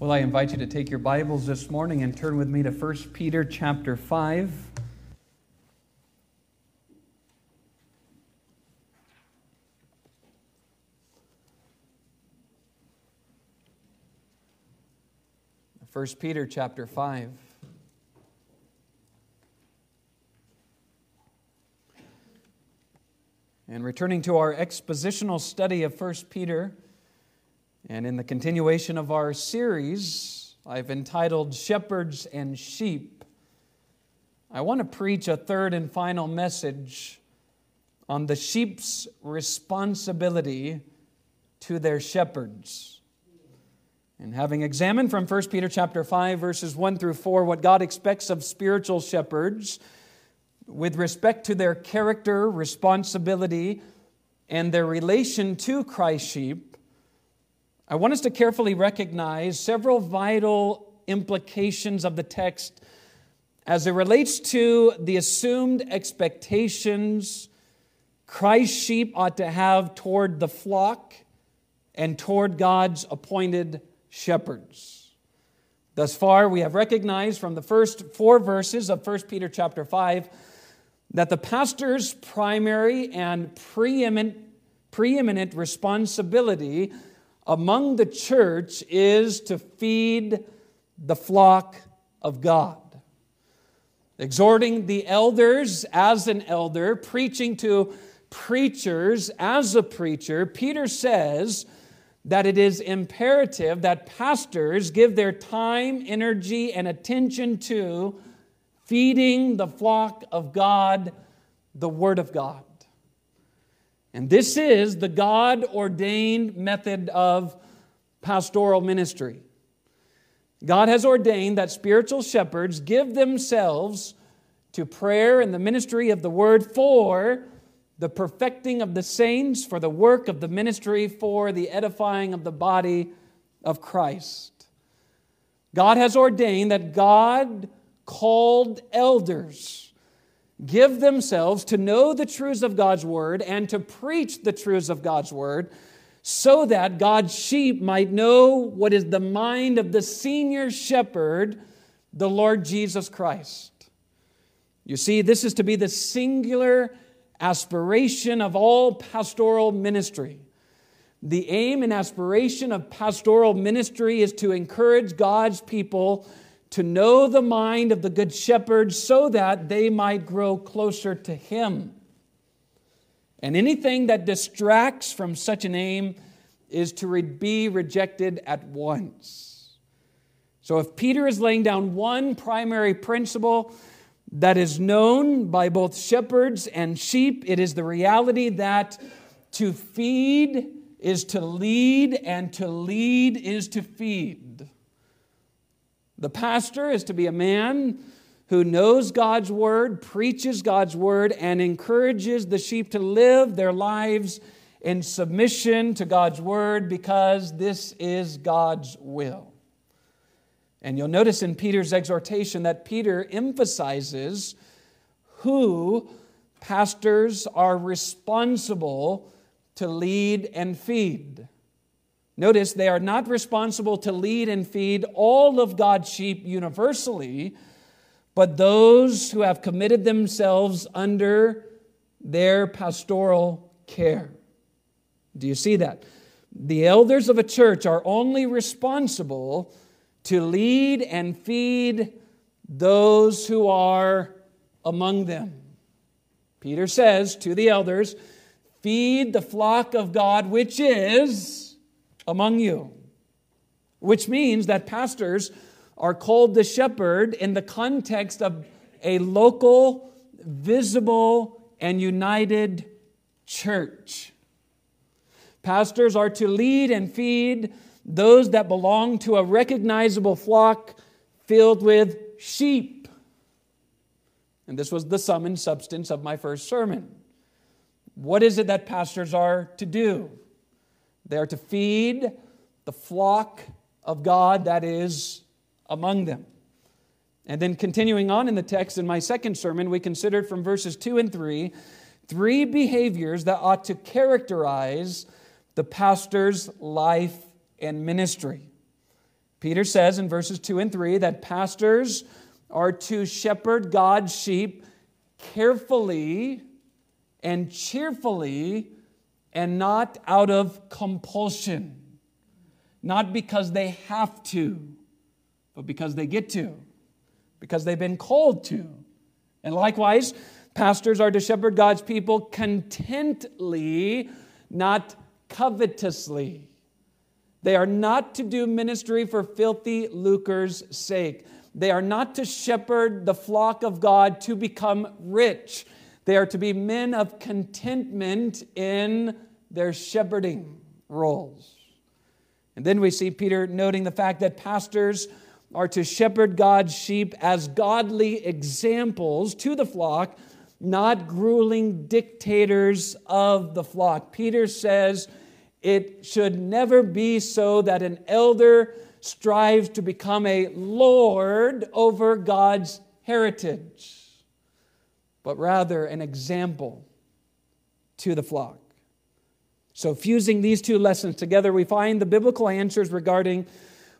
Well, I invite you to take your Bibles this morning and turn with me to 1 Peter chapter 5. First Peter chapter 5. And returning to our expositional study of 1 Peter, and in the continuation of our series, I've entitled Shepherds and Sheep. I want to preach a third and final message on the sheep's responsibility to their shepherds. And having examined from 1 Peter chapter 5 verses 1 through 4 what God expects of spiritual shepherds, with respect to their character, responsibility, and their relation to Christ's sheep, I want us to carefully recognize several vital implications of the text as it relates to the assumed expectations Christ's sheep ought to have toward the flock and toward God's appointed shepherds. Thus far, we have recognized from the first four verses of 1 Peter chapter 5 that the pastor's primary and preeminent, preeminent responsibility among the church is to feed the flock of God. Exhorting the elders as an elder, preaching to preachers as a preacher, Peter says that it is imperative that pastors give their time, energy, and attention to feeding the flock of God, the Word of God. And this is the God ordained method of pastoral ministry. God has ordained that spiritual shepherds give themselves to prayer and the ministry of the Word for the perfecting of the saints, for the work of the ministry, for the edifying of the body of Christ. God has ordained that God called elders give themselves to know the truths of God's word and to preach the truths of God's word so that God's sheep might know what is the mind of the senior shepherd, the Lord Jesus Christ. You see, this is to be the singular aspiration of all pastoral ministry. The aim and aspiration of pastoral ministry is to encourage God's people to know the mind of the Good Shepherd so that they might grow closer to Him. And anything that distracts from such an aim is to be rejected at once. So, if Peter is laying down one primary principle that is known by both shepherds and sheep, it is the reality that to feed is to lead, and to lead is to feed. The pastor is to be a man who knows God's word, preaches God's word, and encourages the sheep to live their lives in submission to God's word because this is God's will. And you'll notice in Peter's exhortation that Peter emphasizes who pastors are responsible to lead and feed. Notice they are not responsible to lead and feed all of God's sheep universally, but those who have committed themselves under their pastoral care. Do you see that? The elders of a church are only responsible to lead and feed those who are among them. Peter says to the elders, Feed the flock of God, which is among you, which means that pastors are called the shepherd in the context of a local, visible, and united church. Pastors are to lead and feed those that belong to a recognizable flock filled with sheep. And this was the sum and substance of my first sermon. What is it that pastors are to do? They are to feed the flock of God that is among them. And then continuing on in the text in my second sermon, we considered from verses 2 and 3 three behaviors that ought to characterize the pastor's life and ministry. Peter says in verses 2 and 3 that pastors are to shepherd God's sheep carefully and cheerfully and not out of compulsion. Not because they have to, but because they get to, because they've been called to. And likewise, pastors are to shepherd God's people contently, not covetously. They are not to do ministry for filthy lucre's sake. They are not to shepherd the flock of God to become rich. They are to be men of contentment in their shepherding roles. And then we see Peter noting the fact that pastors are to shepherd God's sheep as godly examples to the flock, not grueling dictators of the flock. Peter says it should never be so that an elder strives to become a lord over God's heritage, but rather an example to the flock. So, fusing these two lessons together, we find the biblical answers regarding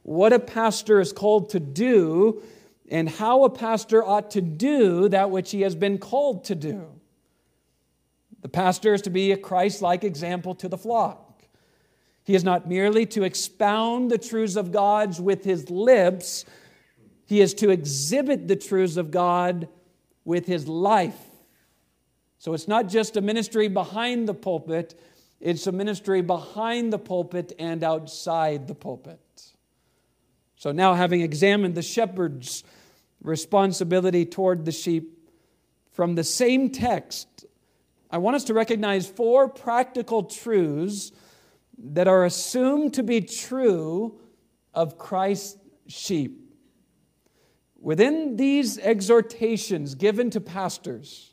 what a pastor is called to do and how a pastor ought to do that which he has been called to do. The pastor is to be a Christ like example to the flock. He is not merely to expound the truths of God with his lips, he is to exhibit the truths of God with his life. So it's not just a ministry behind the pulpit, it's a ministry behind the pulpit and outside the pulpit. So now, having examined the shepherd's responsibility toward the sheep from the same text, I want us to recognize four practical truths that are assumed to be true of Christ's sheep. Within these exhortations given to pastors,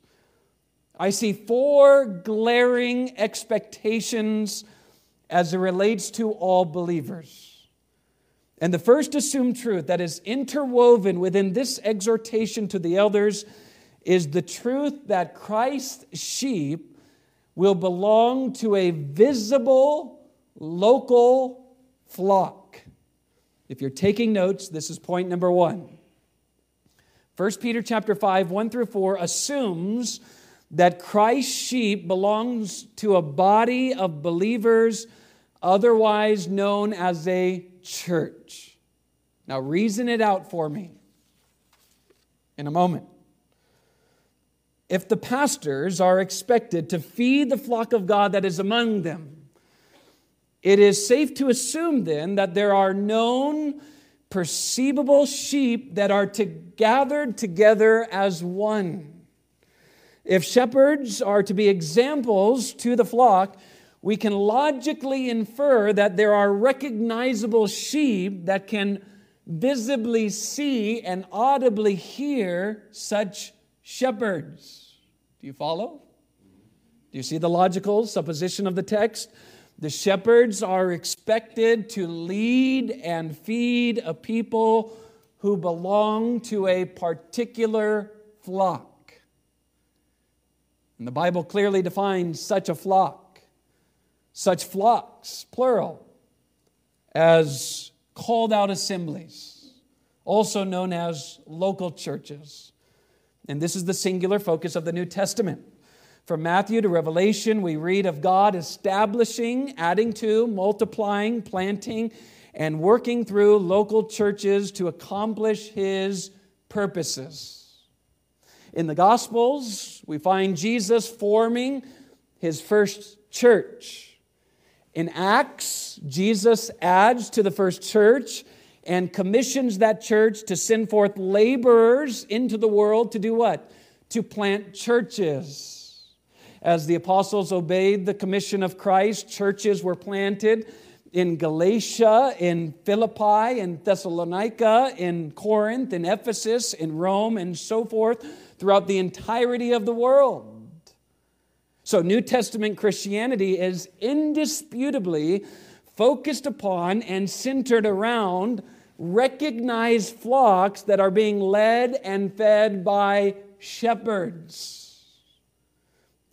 I see four glaring expectations as it relates to all believers. And the first assumed truth that is interwoven within this exhortation to the elders is the truth that Christ's sheep will belong to a visible local flock. If you're taking notes, this is point number one. 1 Peter chapter 5, 1 through 4 assumes that Christ's sheep belongs to a body of believers, otherwise known as a church. Now, reason it out for me in a moment. If the pastors are expected to feed the flock of God that is among them, it is safe to assume then that there are known, perceivable sheep that are to, gathered together as one. If shepherds are to be examples to the flock, we can logically infer that there are recognizable sheep that can visibly see and audibly hear such shepherds. Do you follow? Do you see the logical supposition of the text? The shepherds are expected to lead and feed a people who belong to a particular flock. And the Bible clearly defines such a flock, such flocks, plural, as called out assemblies, also known as local churches. And this is the singular focus of the New Testament. From Matthew to Revelation, we read of God establishing, adding to, multiplying, planting, and working through local churches to accomplish his purposes. In the Gospels, we find Jesus forming his first church. In Acts, Jesus adds to the first church and commissions that church to send forth laborers into the world to do what? To plant churches. As the apostles obeyed the commission of Christ, churches were planted in Galatia, in Philippi, in Thessalonica, in Corinth, in Ephesus, in Rome, and so forth throughout the entirety of the world. So, New Testament Christianity is indisputably focused upon and centered around recognized flocks that are being led and fed by shepherds.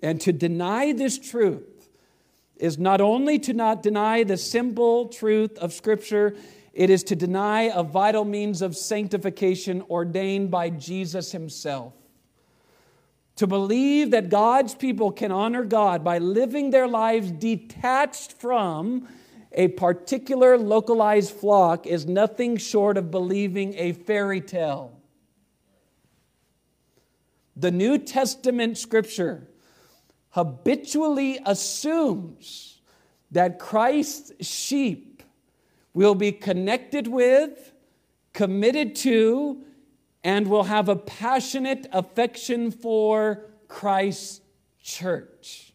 And to deny this truth is not only to not deny the simple truth of Scripture it is to deny a vital means of sanctification ordained by Jesus himself. To believe that God's people can honor God by living their lives detached from a particular localized flock is nothing short of believing a fairy tale. The New Testament scripture habitually assumes that Christ's sheep will be connected with, committed to, and will have a passionate affection for Christ's church.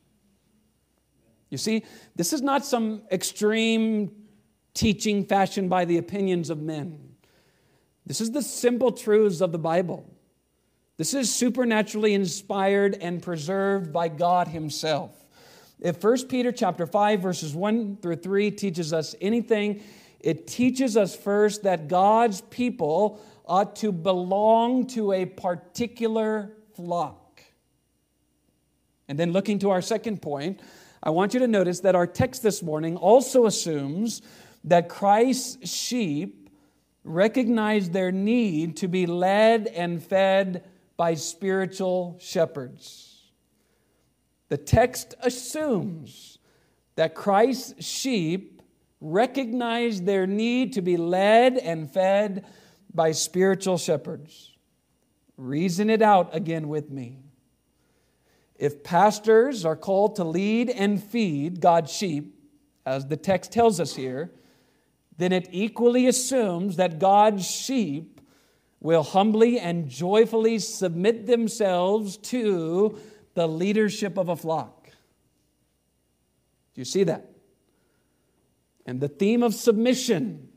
You see, this is not some extreme teaching fashioned by the opinions of men. This is the simple truths of the Bible. This is supernaturally inspired and preserved by God himself. If 1 Peter chapter 5 verses 1 through 3 teaches us anything, it teaches us first that God's people ought to belong to a particular flock. And then looking to our second point, I want you to notice that our text this morning also assumes that Christ's sheep recognize their need to be led and fed by spiritual shepherds. The text assumes that Christ's sheep recognize their need to be led and fed by spiritual shepherds. Reason it out again with me. If pastors are called to lead and feed God's sheep, as the text tells us here, then it equally assumes that God's sheep will humbly and joyfully submit themselves to the leadership of a flock. Do you see that? And the theme of submission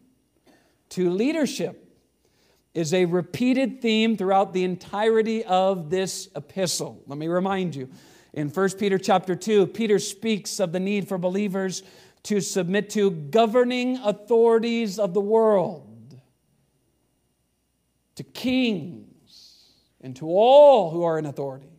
to leadership is a repeated theme throughout the entirety of this epistle. Let me remind you. In 1 Peter chapter 2, Peter speaks of the need for believers to submit to governing authorities of the world to kings, and to all who are in authority.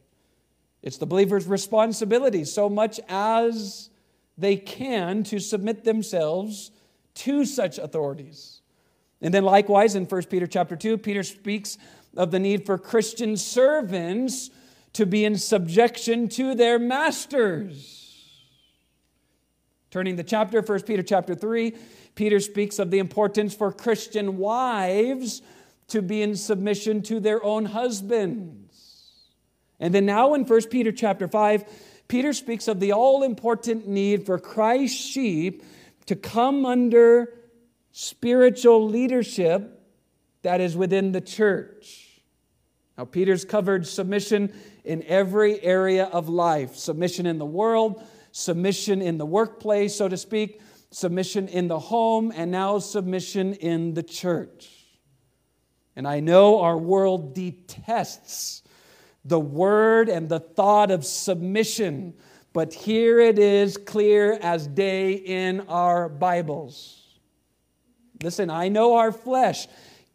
It's the believer's responsibility, so much as they can, to submit themselves to such authorities. And then likewise in 1 Peter chapter 2, Peter speaks of the need for Christian servants to be in subjection to their masters. Turning the chapter, 1 Peter chapter 3, Peter speaks of the importance for Christian wives to be in submission to their own husbands. And then now in 1 Peter chapter 5, Peter speaks of the all important need for Christ's sheep to come under spiritual leadership that is within the church. Now, Peter's covered submission in every area of life submission in the world, submission in the workplace, so to speak, submission in the home, and now submission in the church. And I know our world detests the word and the thought of submission, but here it is clear as day in our Bibles. Listen, I know our flesh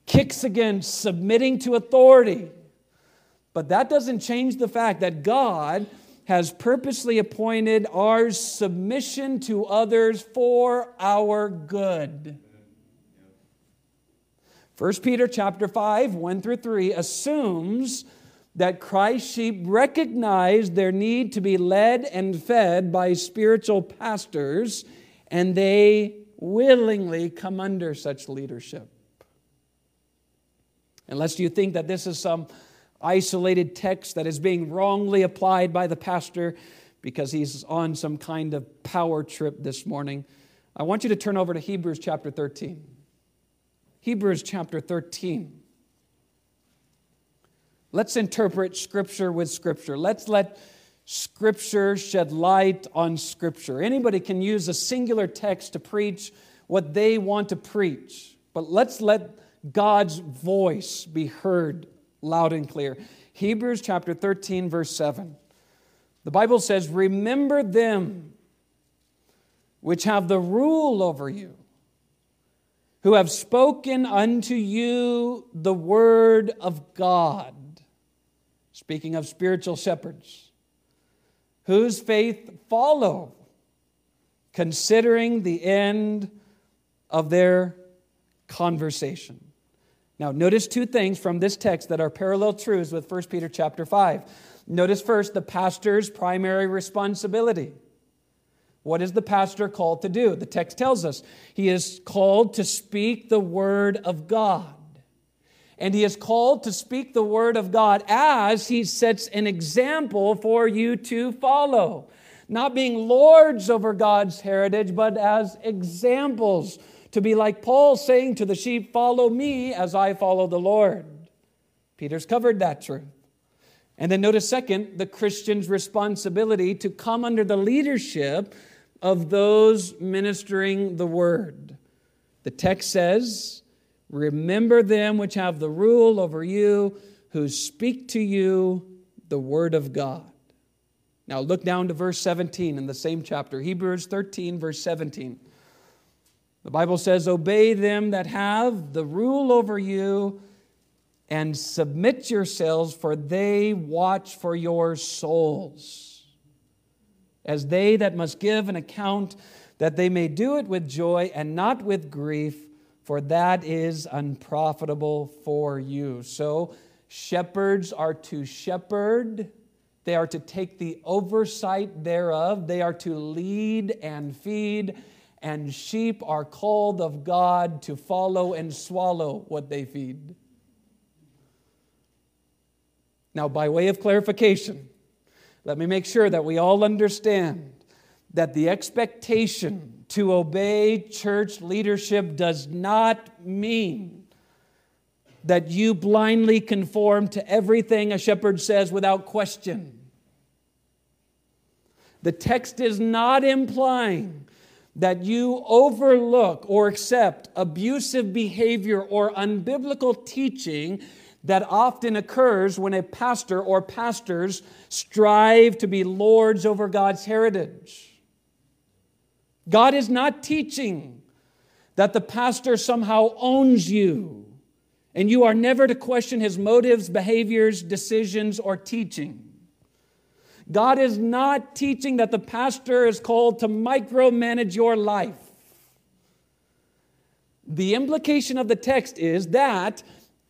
kicks against submitting to authority, but that doesn't change the fact that God has purposely appointed our submission to others for our good. 1 Peter chapter 5, 1 through 3 assumes that Christ's sheep recognize their need to be led and fed by spiritual pastors, and they willingly come under such leadership. Unless you think that this is some isolated text that is being wrongly applied by the pastor because he's on some kind of power trip this morning, I want you to turn over to Hebrews chapter 13. Hebrews chapter 13. Let's interpret Scripture with Scripture. Let's let Scripture shed light on Scripture. Anybody can use a singular text to preach what they want to preach, but let's let God's voice be heard loud and clear. Hebrews chapter 13, verse 7. The Bible says, Remember them which have the rule over you who have spoken unto you the word of God. Speaking of spiritual shepherds, whose faith follow, considering the end of their conversation. Now, notice two things from this text that are parallel truths with 1 Peter chapter 5. Notice first the pastor's primary responsibility. What is the pastor called to do? The text tells us he is called to speak the word of God. And he is called to speak the word of God as he sets an example for you to follow. Not being lords over God's heritage, but as examples to be like Paul saying to the sheep, Follow me as I follow the Lord. Peter's covered that truth. And then notice, second, the Christian's responsibility to come under the leadership of those ministering the word. The text says, Remember them which have the rule over you, who speak to you the word of God. Now look down to verse 17 in the same chapter, Hebrews 13, verse 17. The Bible says, Obey them that have the rule over you and submit yourselves, for they watch for your souls, as they that must give an account, that they may do it with joy and not with grief, for that is unprofitable for you. So, shepherds are to shepherd. They are to take the oversight thereof. They are to lead and feed and sheep are called of God to follow and swallow what they feed. Now, by way of clarification, let me make sure that we all understand that the expectation to obey church leadership does not mean that you blindly conform to everything a shepherd says without question. The text is not implying that you overlook or accept abusive behavior or unbiblical teaching that often occurs when a pastor or pastors strive to be lords over God's heritage. God is not teaching that the pastor somehow owns you and you are never to question his motives, behaviors, decisions, or teaching. God is not teaching that the pastor is called to micromanage your life. The implication of the text is that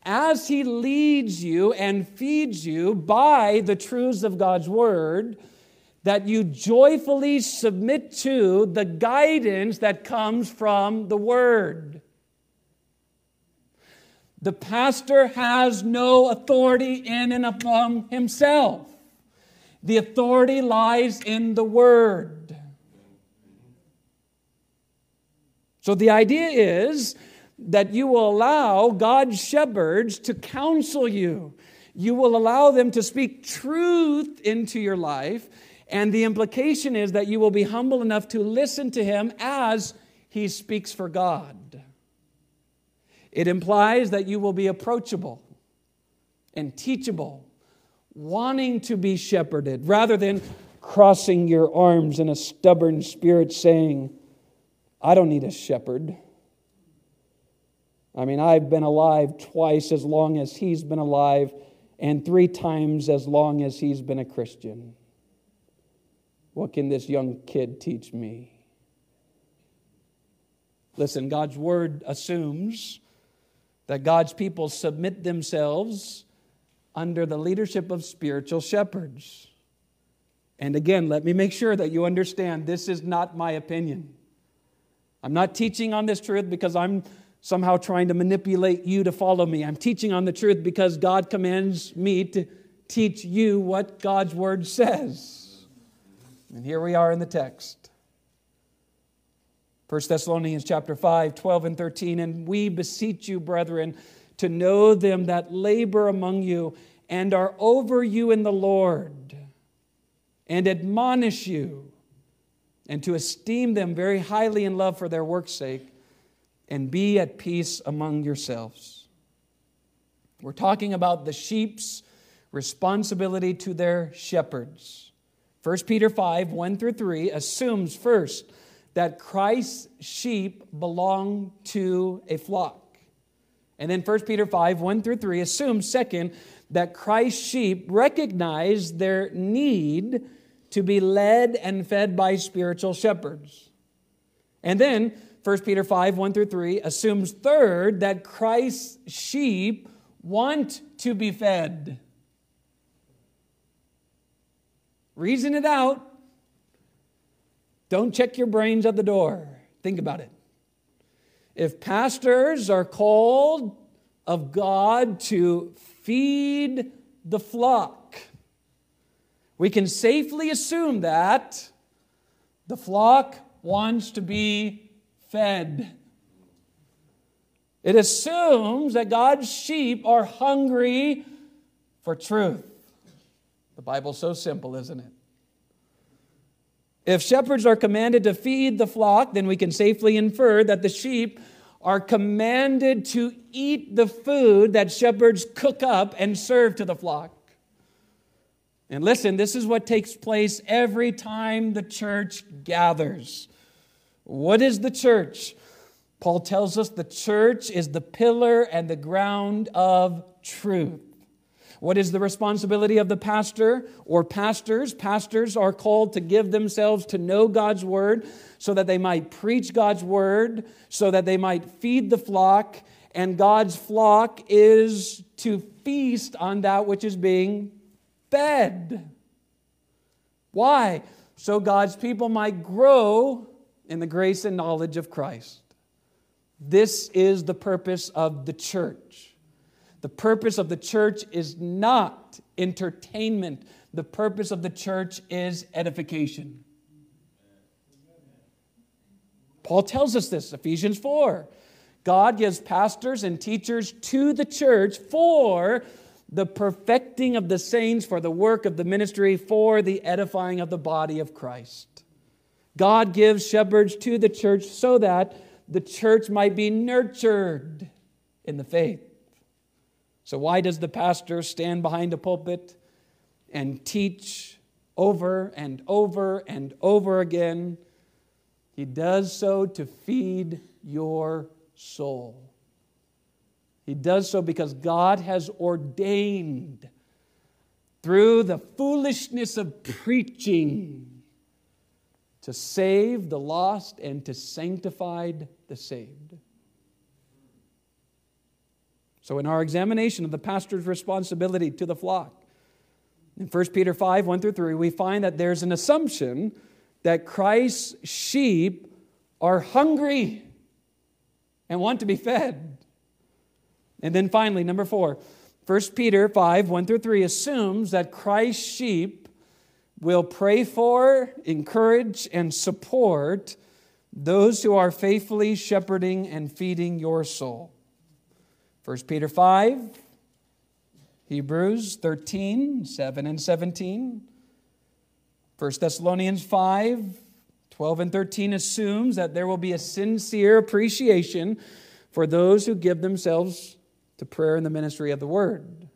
as he leads you and feeds you by the truths of God's word, that you joyfully submit to the guidance that comes from the word. The pastor has no authority in and among himself. The authority lies in the Word. So the idea is that you will allow God's shepherds to counsel you. You will allow them to speak truth into your life. And the implication is that you will be humble enough to listen to him as he speaks for God. It implies that you will be approachable and teachable wanting to be shepherded rather than crossing your arms in a stubborn spirit saying, I don't need a shepherd. I mean, I've been alive twice as long as he's been alive, and three times as long as he's been a Christian. What can this young kid teach me? Listen, God's word assumes that God's people submit themselves under the leadership of spiritual shepherds. And again, let me make sure that you understand this is not my opinion. I'm not teaching on this truth because I'm somehow trying to manipulate you to follow me. I'm teaching on the truth because God commands me to teach you what God's word says. And here we are in the text. 1 Thessalonians chapter 5, 12 and 13. And we beseech you, brethren, to know them that labor among you and are over you in the Lord, and admonish you, and to esteem them very highly in love for their work's sake, and be at peace among yourselves. We're talking about the sheep's responsibility to their shepherds. 1 Peter 5 1 through 3 assumes first that Christ's sheep belong to a flock. And then 1 Peter 5, 1 through 3 assumes, second, that Christ's sheep recognize their need to be led and fed by spiritual shepherds. And then 1 Peter 5 1 through 3 assumes third that Christ's sheep want to be fed. Reason it out. Don't check your brains at the door. Think about it. If pastors are called of God to feed the flock, we can safely assume that the flock wants to be fed. It assumes that God's sheep are hungry for truth. The Bible's so simple, isn't it? If shepherds are commanded to feed the flock, then we can safely infer that the sheep are commanded to eat the food that shepherds cook up and serve to the flock. And listen, this is what takes place every time the church gathers. What is the church? Paul tells us the church is the pillar and the ground of truth. What is the responsibility of the pastor or pastors? Pastors are called to give themselves to know God's word so that they might preach God's word, so that they might feed the flock, and God's flock is to feast on that which is being fed. Why? So God's people might grow in the grace and knowledge of Christ. This is the purpose of the church. The purpose of the church is not entertainment, the purpose of the church is edification. Paul tells us this, Ephesians 4. God gives pastors and teachers to the church for the perfecting of the saints, for the work of the ministry, for the edifying of the body of Christ. God gives shepherds to the church so that the church might be nurtured in the faith. So, why does the pastor stand behind a pulpit and teach over and over and over again? He does so to feed your soul. He does so because God has ordained through the foolishness of preaching to save the lost and to sanctify the saved. So, in our examination of the pastor's responsibility to the flock, in 1 Peter 5 1 through 3, we find that there's an assumption that Christ's sheep are hungry and want to be fed. And then finally, number four, 1 Peter 5 1 through 3 assumes that Christ's sheep will pray for, encourage, and support those who are faithfully shepherding and feeding your soul. 1 Peter 5, Hebrews 13, 7 and 17. 1 Thessalonians 5, 12 and 13 assumes that there will be a sincere appreciation for those who give themselves to prayer and the ministry of the word.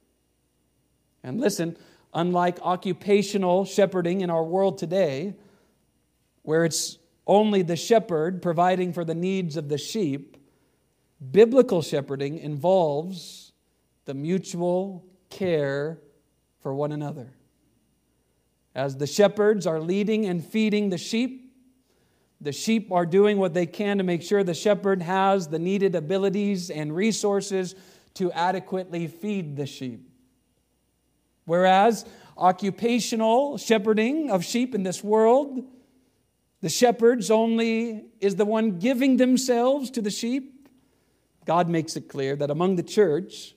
And listen, unlike occupational shepherding in our world today, where it's only the shepherd providing for the needs of the sheep, Biblical shepherding involves the mutual care for one another. As the shepherds are leading and feeding the sheep, the sheep are doing what they can to make sure the shepherd has the needed abilities and resources to adequately feed the sheep. Whereas occupational shepherding of sheep in this world, the shepherds only is the one giving themselves to the sheep God makes it clear that among the church,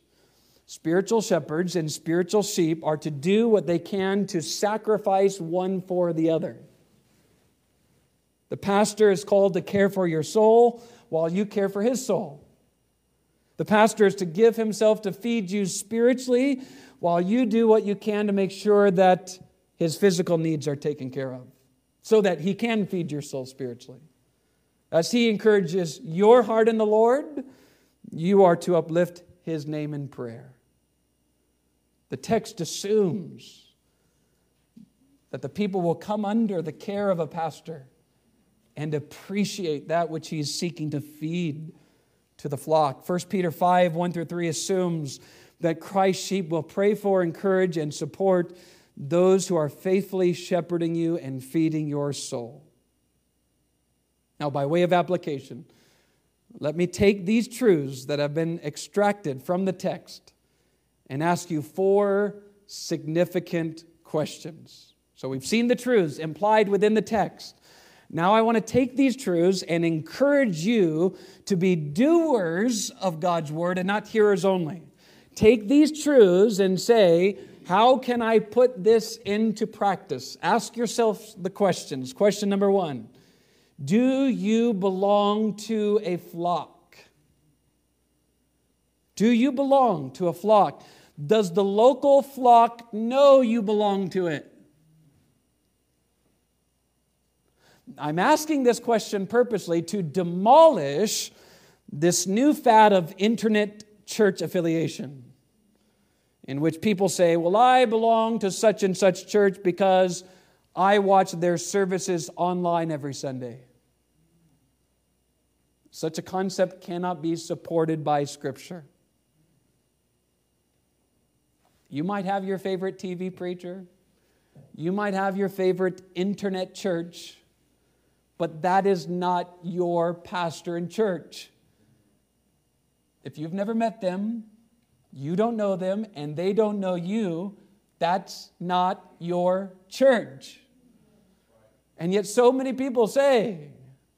spiritual shepherds and spiritual sheep are to do what they can to sacrifice one for the other. The pastor is called to care for your soul while you care for his soul. The pastor is to give himself to feed you spiritually while you do what you can to make sure that his physical needs are taken care of so that he can feed your soul spiritually. As he encourages your heart in the Lord, you are to uplift his name in prayer. The text assumes that the people will come under the care of a pastor and appreciate that which he is seeking to feed to the flock. 1 Peter 5 1 through 3 assumes that Christ's sheep will pray for, encourage, and support those who are faithfully shepherding you and feeding your soul. Now, by way of application, let me take these truths that have been extracted from the text and ask you four significant questions. So we've seen the truths implied within the text. Now I want to take these truths and encourage you to be doers of God's word and not hearers only. Take these truths and say, How can I put this into practice? Ask yourself the questions. Question number one Do you belong to a flock? Do you belong to a flock? Does the local flock know you belong to it? I'm asking this question purposely to demolish this new fad of internet church affiliation, in which people say, Well, I belong to such and such church because I watch their services online every Sunday. Such a concept cannot be supported by Scripture. You might have your favorite TV preacher, you might have your favorite internet church but that is not your pastor and church. If you've never met them, you don't know them, and they don't know you, that's not your church. And yet, so many people say,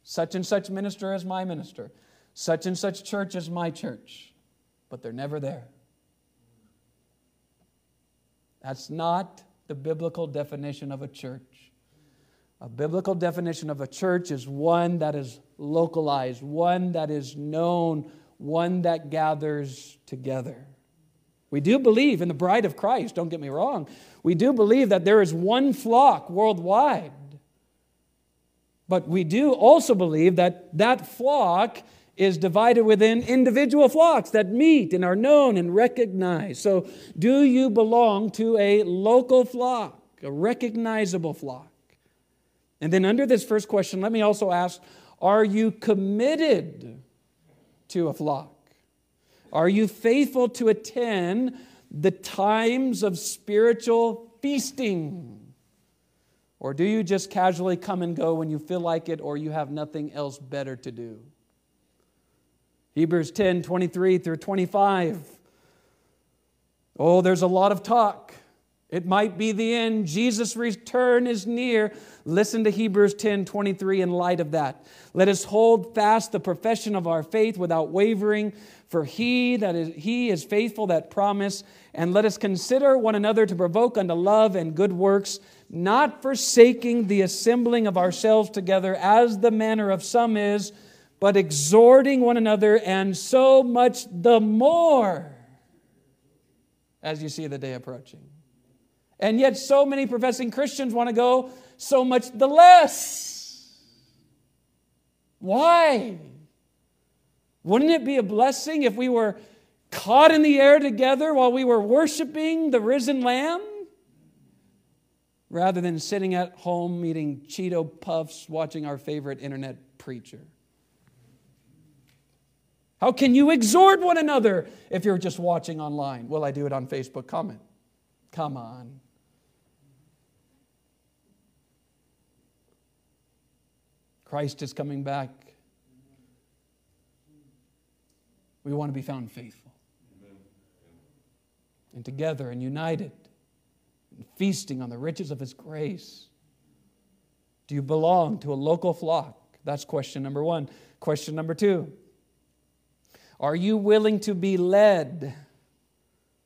such and such minister is my minister, such and such church is my church, but they're never there. That's not the biblical definition of a church. A biblical definition of a church is one that is localized, one that is known, one that gathers together. We do believe in the bride of Christ, don't get me wrong. We do believe that there is one flock worldwide. But we do also believe that that flock is divided within individual flocks that meet and are known and recognized. So, do you belong to a local flock, a recognizable flock? And then, under this first question, let me also ask Are you committed to a flock? Are you faithful to attend the times of spiritual feasting? Or do you just casually come and go when you feel like it or you have nothing else better to do? Hebrews 10 23 through 25. Oh, there's a lot of talk. It might be the end. Jesus' return is near. Listen to Hebrews 10 23 in light of that. Let us hold fast the profession of our faith without wavering, for he that is he is faithful that promise, and let us consider one another to provoke unto love and good works, not forsaking the assembling of ourselves together as the manner of some is, but exhorting one another, and so much the more as you see the day approaching. And yet, so many professing Christians want to go so much the less. Why? Wouldn't it be a blessing if we were caught in the air together while we were worshiping the risen Lamb? Rather than sitting at home eating Cheeto puffs, watching our favorite internet preacher. How can you exhort one another if you're just watching online? Well, I do it on Facebook comment. Come on. Christ is coming back. We want to be found faithful. And together and united and feasting on the riches of His grace. Do you belong to a local flock? That's question number one. Question number two Are you willing to be led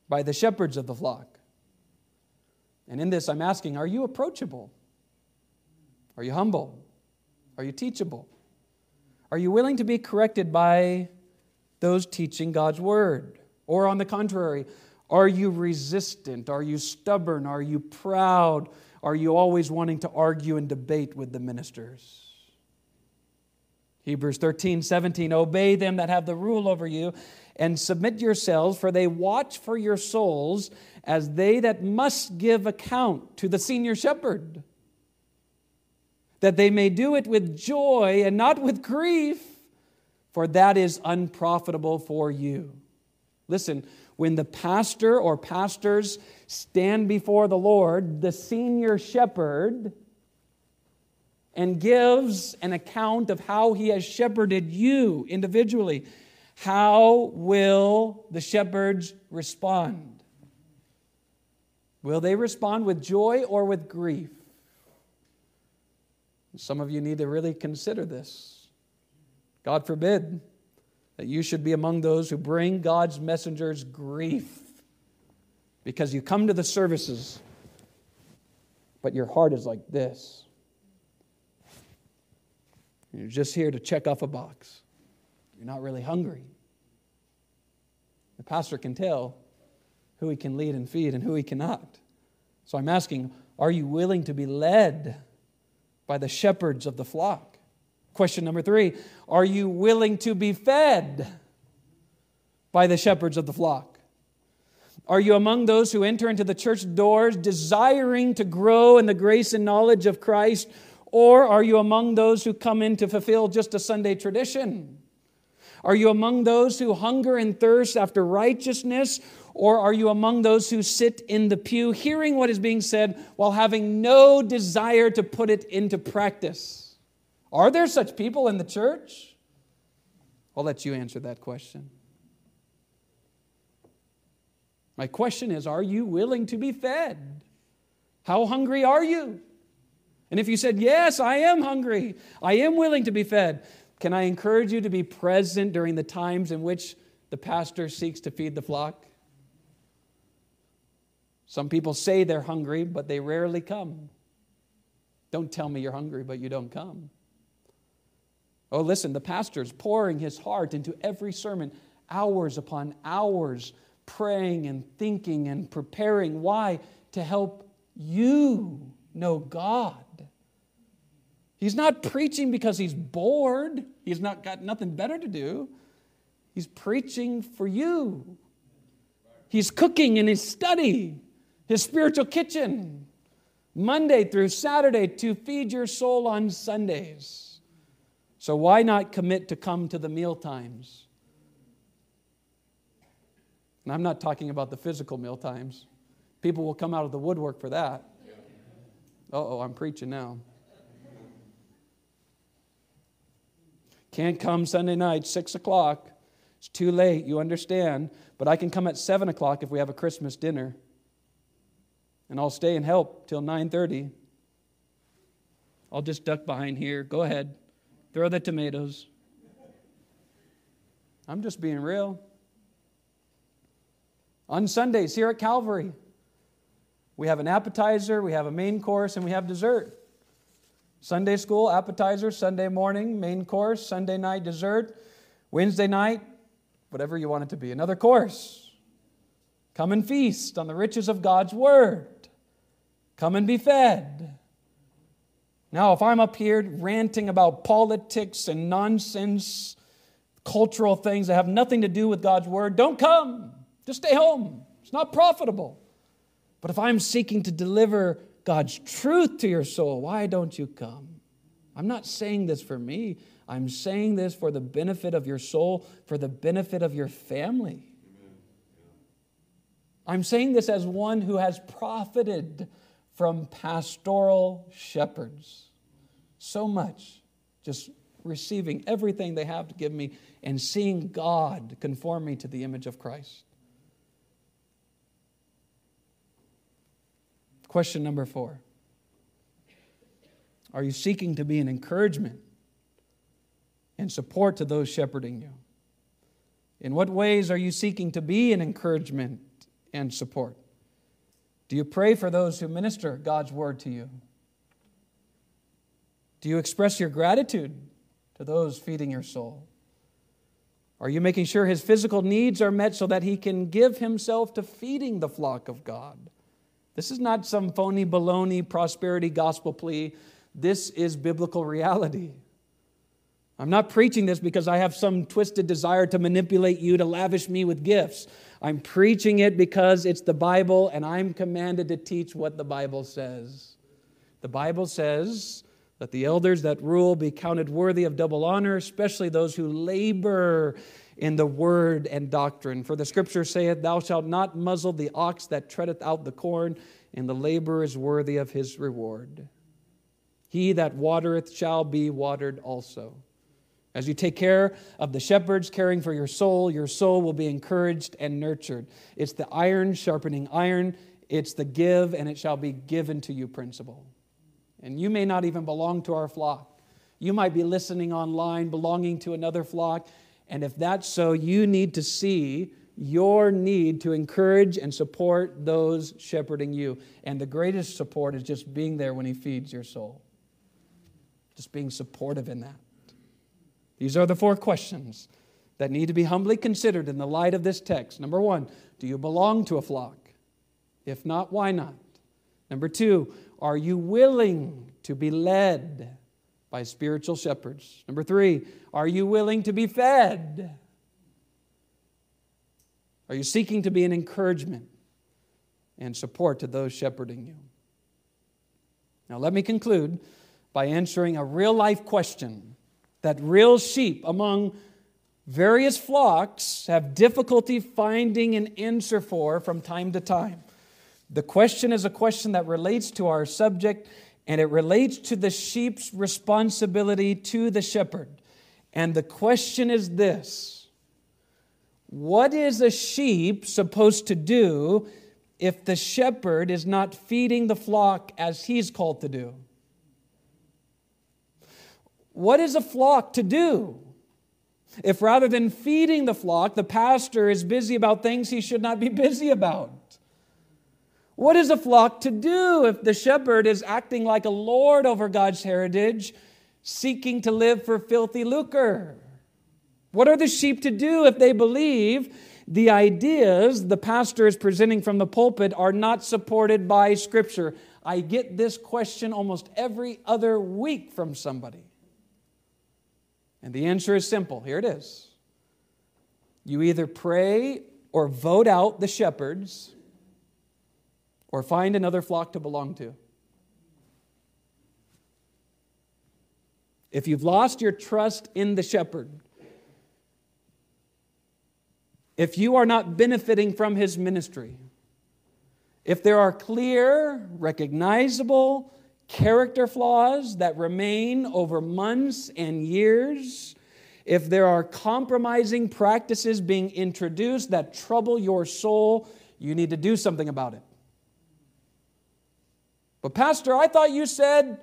by the shepherds of the flock? And in this, I'm asking Are you approachable? Are you humble? Are you teachable? Are you willing to be corrected by those teaching God's word? Or on the contrary, are you resistant? Are you stubborn? Are you proud? Are you always wanting to argue and debate with the ministers? Hebrews 13, 17, obey them that have the rule over you and submit yourselves, for they watch for your souls as they that must give account to the senior shepherd that they may do it with joy and not with grief, for that is unprofitable for you. Listen, when the pastor or pastors stand before the Lord, the senior shepherd and gives an account of how he has shepherded you individually, how will the shepherds respond? Will they respond with joy or with grief? Some of you need to really consider this. God forbid that you should be among those who bring God's messengers grief because you come to the services, but your heart is like this. You're just here to check off a box. You're not really hungry. The pastor can tell who he can lead and feed and who he cannot. So I'm asking, are you willing to be led by the shepherds of the flock? Question number three Are you willing to be fed by the shepherds of the flock? Are you among those who enter into the church doors desiring to grow in the grace and knowledge of Christ? Or are you among those who come in to fulfill just a Sunday tradition? Are you among those who hunger and thirst after righteousness? Or are you among those who sit in the pew hearing what is being said while having no desire to put it into practice? Are there such people in the church? I'll let you answer that question. My question is Are you willing to be fed? How hungry are you? And if you said, Yes, I am hungry, I am willing to be fed, can I encourage you to be present during the times in which the pastor seeks to feed the flock? Some people say they're hungry, but they rarely come. Don't tell me you're hungry, but you don't come. Oh, listen, the pastor's pouring his heart into every sermon, hours upon hours, praying and thinking and preparing. Why? To help you know God. He's not preaching because he's bored. He's not got nothing better to do. He's preaching for you. He's cooking in his study, his spiritual kitchen, Monday through Saturday to feed your soul on Sundays. So why not commit to come to the meal times? And I'm not talking about the physical meal times. People will come out of the woodwork for that. oh, I'm preaching now. Can't come Sunday night, 6 o'clock. It's too late, you understand. But I can come at 7 o'clock if we have a Christmas dinner. And I'll stay and help till 9.30. I'll just duck behind here. Go ahead. Throw the tomatoes. I'm just being real. On Sundays here at Calvary, we have an appetizer, we have a main course, and we have dessert. Sunday school, appetizer, Sunday morning, main course, Sunday night, dessert, Wednesday night, whatever you want it to be, another course. Come and feast on the riches of God's Word. Come and be fed. Now, if I'm up here ranting about politics and nonsense, cultural things that have nothing to do with God's Word, don't come. Just stay home. It's not profitable. But if I'm seeking to deliver God's truth to your soul, why don't you come? I'm not saying this for me. I'm saying this for the benefit of your soul, for the benefit of your family. I'm saying this as one who has profited from pastoral shepherds. So much, just receiving everything they have to give me and seeing God conform me to the image of Christ. Question number four Are you seeking to be an encouragement and support to those shepherding you? In what ways are you seeking to be an encouragement and support? Do you pray for those who minister God's word to you? Do you express your gratitude to those feeding your soul? Are you making sure his physical needs are met so that he can give himself to feeding the flock of God? This is not some phony baloney prosperity gospel plea. This is biblical reality. I'm not preaching this because I have some twisted desire to manipulate you to lavish me with gifts. I'm preaching it because it's the Bible and I'm commanded to teach what the Bible says. The Bible says that the elders that rule be counted worthy of double honor, especially those who labor in the word and doctrine. For the scripture saith, Thou shalt not muzzle the ox that treadeth out the corn, and the laborer is worthy of his reward. He that watereth shall be watered also. As you take care of the shepherds caring for your soul, your soul will be encouraged and nurtured. It's the iron sharpening iron, it's the give and it shall be given to you principle. And you may not even belong to our flock. You might be listening online, belonging to another flock. And if that's so, you need to see your need to encourage and support those shepherding you. And the greatest support is just being there when He feeds your soul, just being supportive in that. These are the four questions that need to be humbly considered in the light of this text. Number one, do you belong to a flock? If not, why not? Number two, are you willing to be led by spiritual shepherds? Number three, are you willing to be fed? Are you seeking to be an encouragement and support to those shepherding you? Now, let me conclude by answering a real life question that real sheep among various flocks have difficulty finding an answer for from time to time. The question is a question that relates to our subject and it relates to the sheep's responsibility to the shepherd. And the question is this What is a sheep supposed to do if the shepherd is not feeding the flock as he's called to do? What is a flock to do? If rather than feeding the flock, the pastor is busy about things he should not be busy about? What is a flock to do if the shepherd is acting like a lord over God's heritage, seeking to live for filthy lucre? What are the sheep to do if they believe the ideas the pastor is presenting from the pulpit are not supported by Scripture? I get this question almost every other week from somebody. And the answer is simple. Here it is. You either pray or vote out the shepherds or find another flock to belong to. If you've lost your trust in the shepherd, if you are not benefiting from his ministry, if there are clear, recognizable character flaws that remain over months and years, if there are compromising practices being introduced that trouble your soul, you need to do something about it. But, Pastor, I thought you said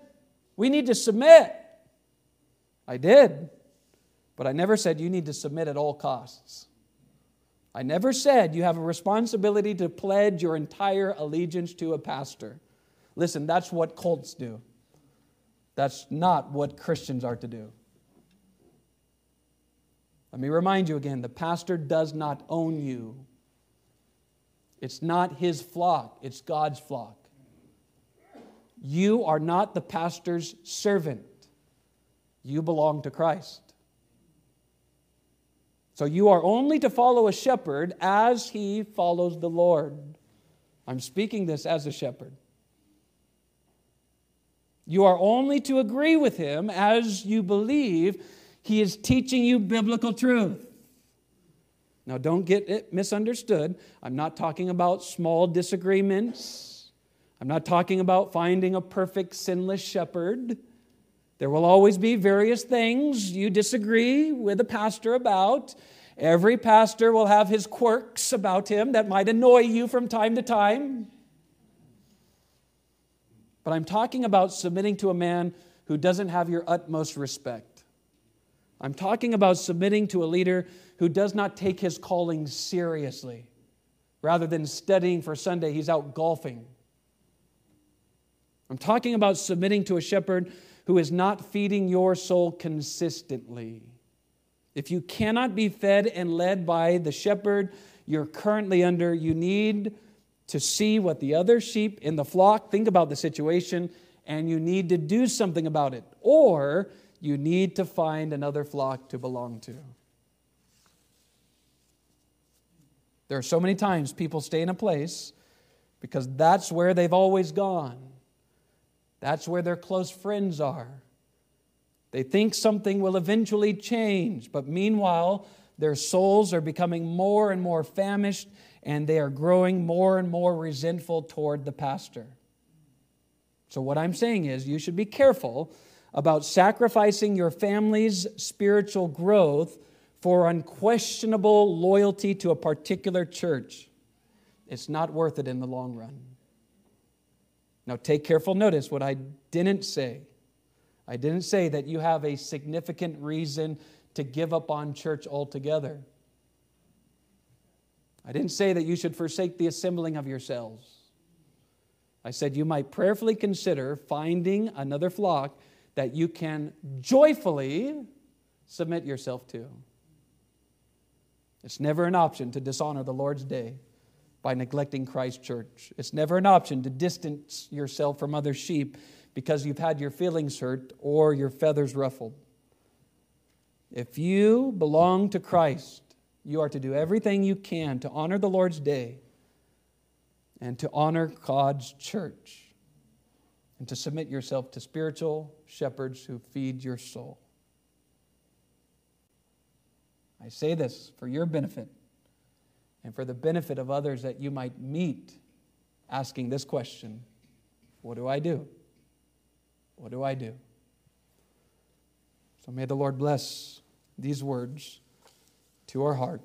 we need to submit. I did. But I never said you need to submit at all costs. I never said you have a responsibility to pledge your entire allegiance to a pastor. Listen, that's what cults do. That's not what Christians are to do. Let me remind you again the pastor does not own you. It's not his flock, it's God's flock. You are not the pastor's servant, you belong to Christ. So you are only to follow a shepherd as he follows the Lord. I'm speaking this as a shepherd. You are only to agree with him as you believe he is teaching you biblical truth. Now, don't get it misunderstood. I'm not talking about small disagreements I'm not talking about finding a perfect, sinless shepherd. There will always be various things you disagree with a pastor about. Every pastor will have his quirks about him that might annoy you from time to time. But I'm talking about submitting to a man who doesn't have your utmost respect. I'm talking about submitting to a leader who does not take his calling seriously. Rather than studying for Sunday, he's out golfing. I'm talking about submitting to a shepherd who is not feeding your soul consistently. If you cannot be fed and led by the shepherd you're currently under, you need to see what the other sheep in the flock think about the situation, and you need to do something about it. Or you need to find another flock to belong to. There are so many times people stay in a place because that's where they've always gone. That's where their close friends are. They think something will eventually change, but meanwhile, their souls are becoming more and more famished and they are growing more and more resentful toward the pastor. So, what I'm saying is, you should be careful about sacrificing your family's spiritual growth for unquestionable loyalty to a particular church. It's not worth it in the long run. Now, take careful notice what I didn't say. I didn't say that you have a significant reason to give up on church altogether. I didn't say that you should forsake the assembling of yourselves. I said you might prayerfully consider finding another flock that you can joyfully submit yourself to. It's never an option to dishonor the Lord's day by neglecting Christ's church. It's never an option to distance yourself from other sheep because you've had your feelings hurt or your feathers ruffled. If you belong to Christ, you are to do everything you can to honor the Lord's day and to honor God's church and to submit yourself to spiritual shepherds who feed your soul. I say this for your benefit and for the benefit of others that you might meet asking this question What do I do? What do I do? So may the Lord bless these words to our heart.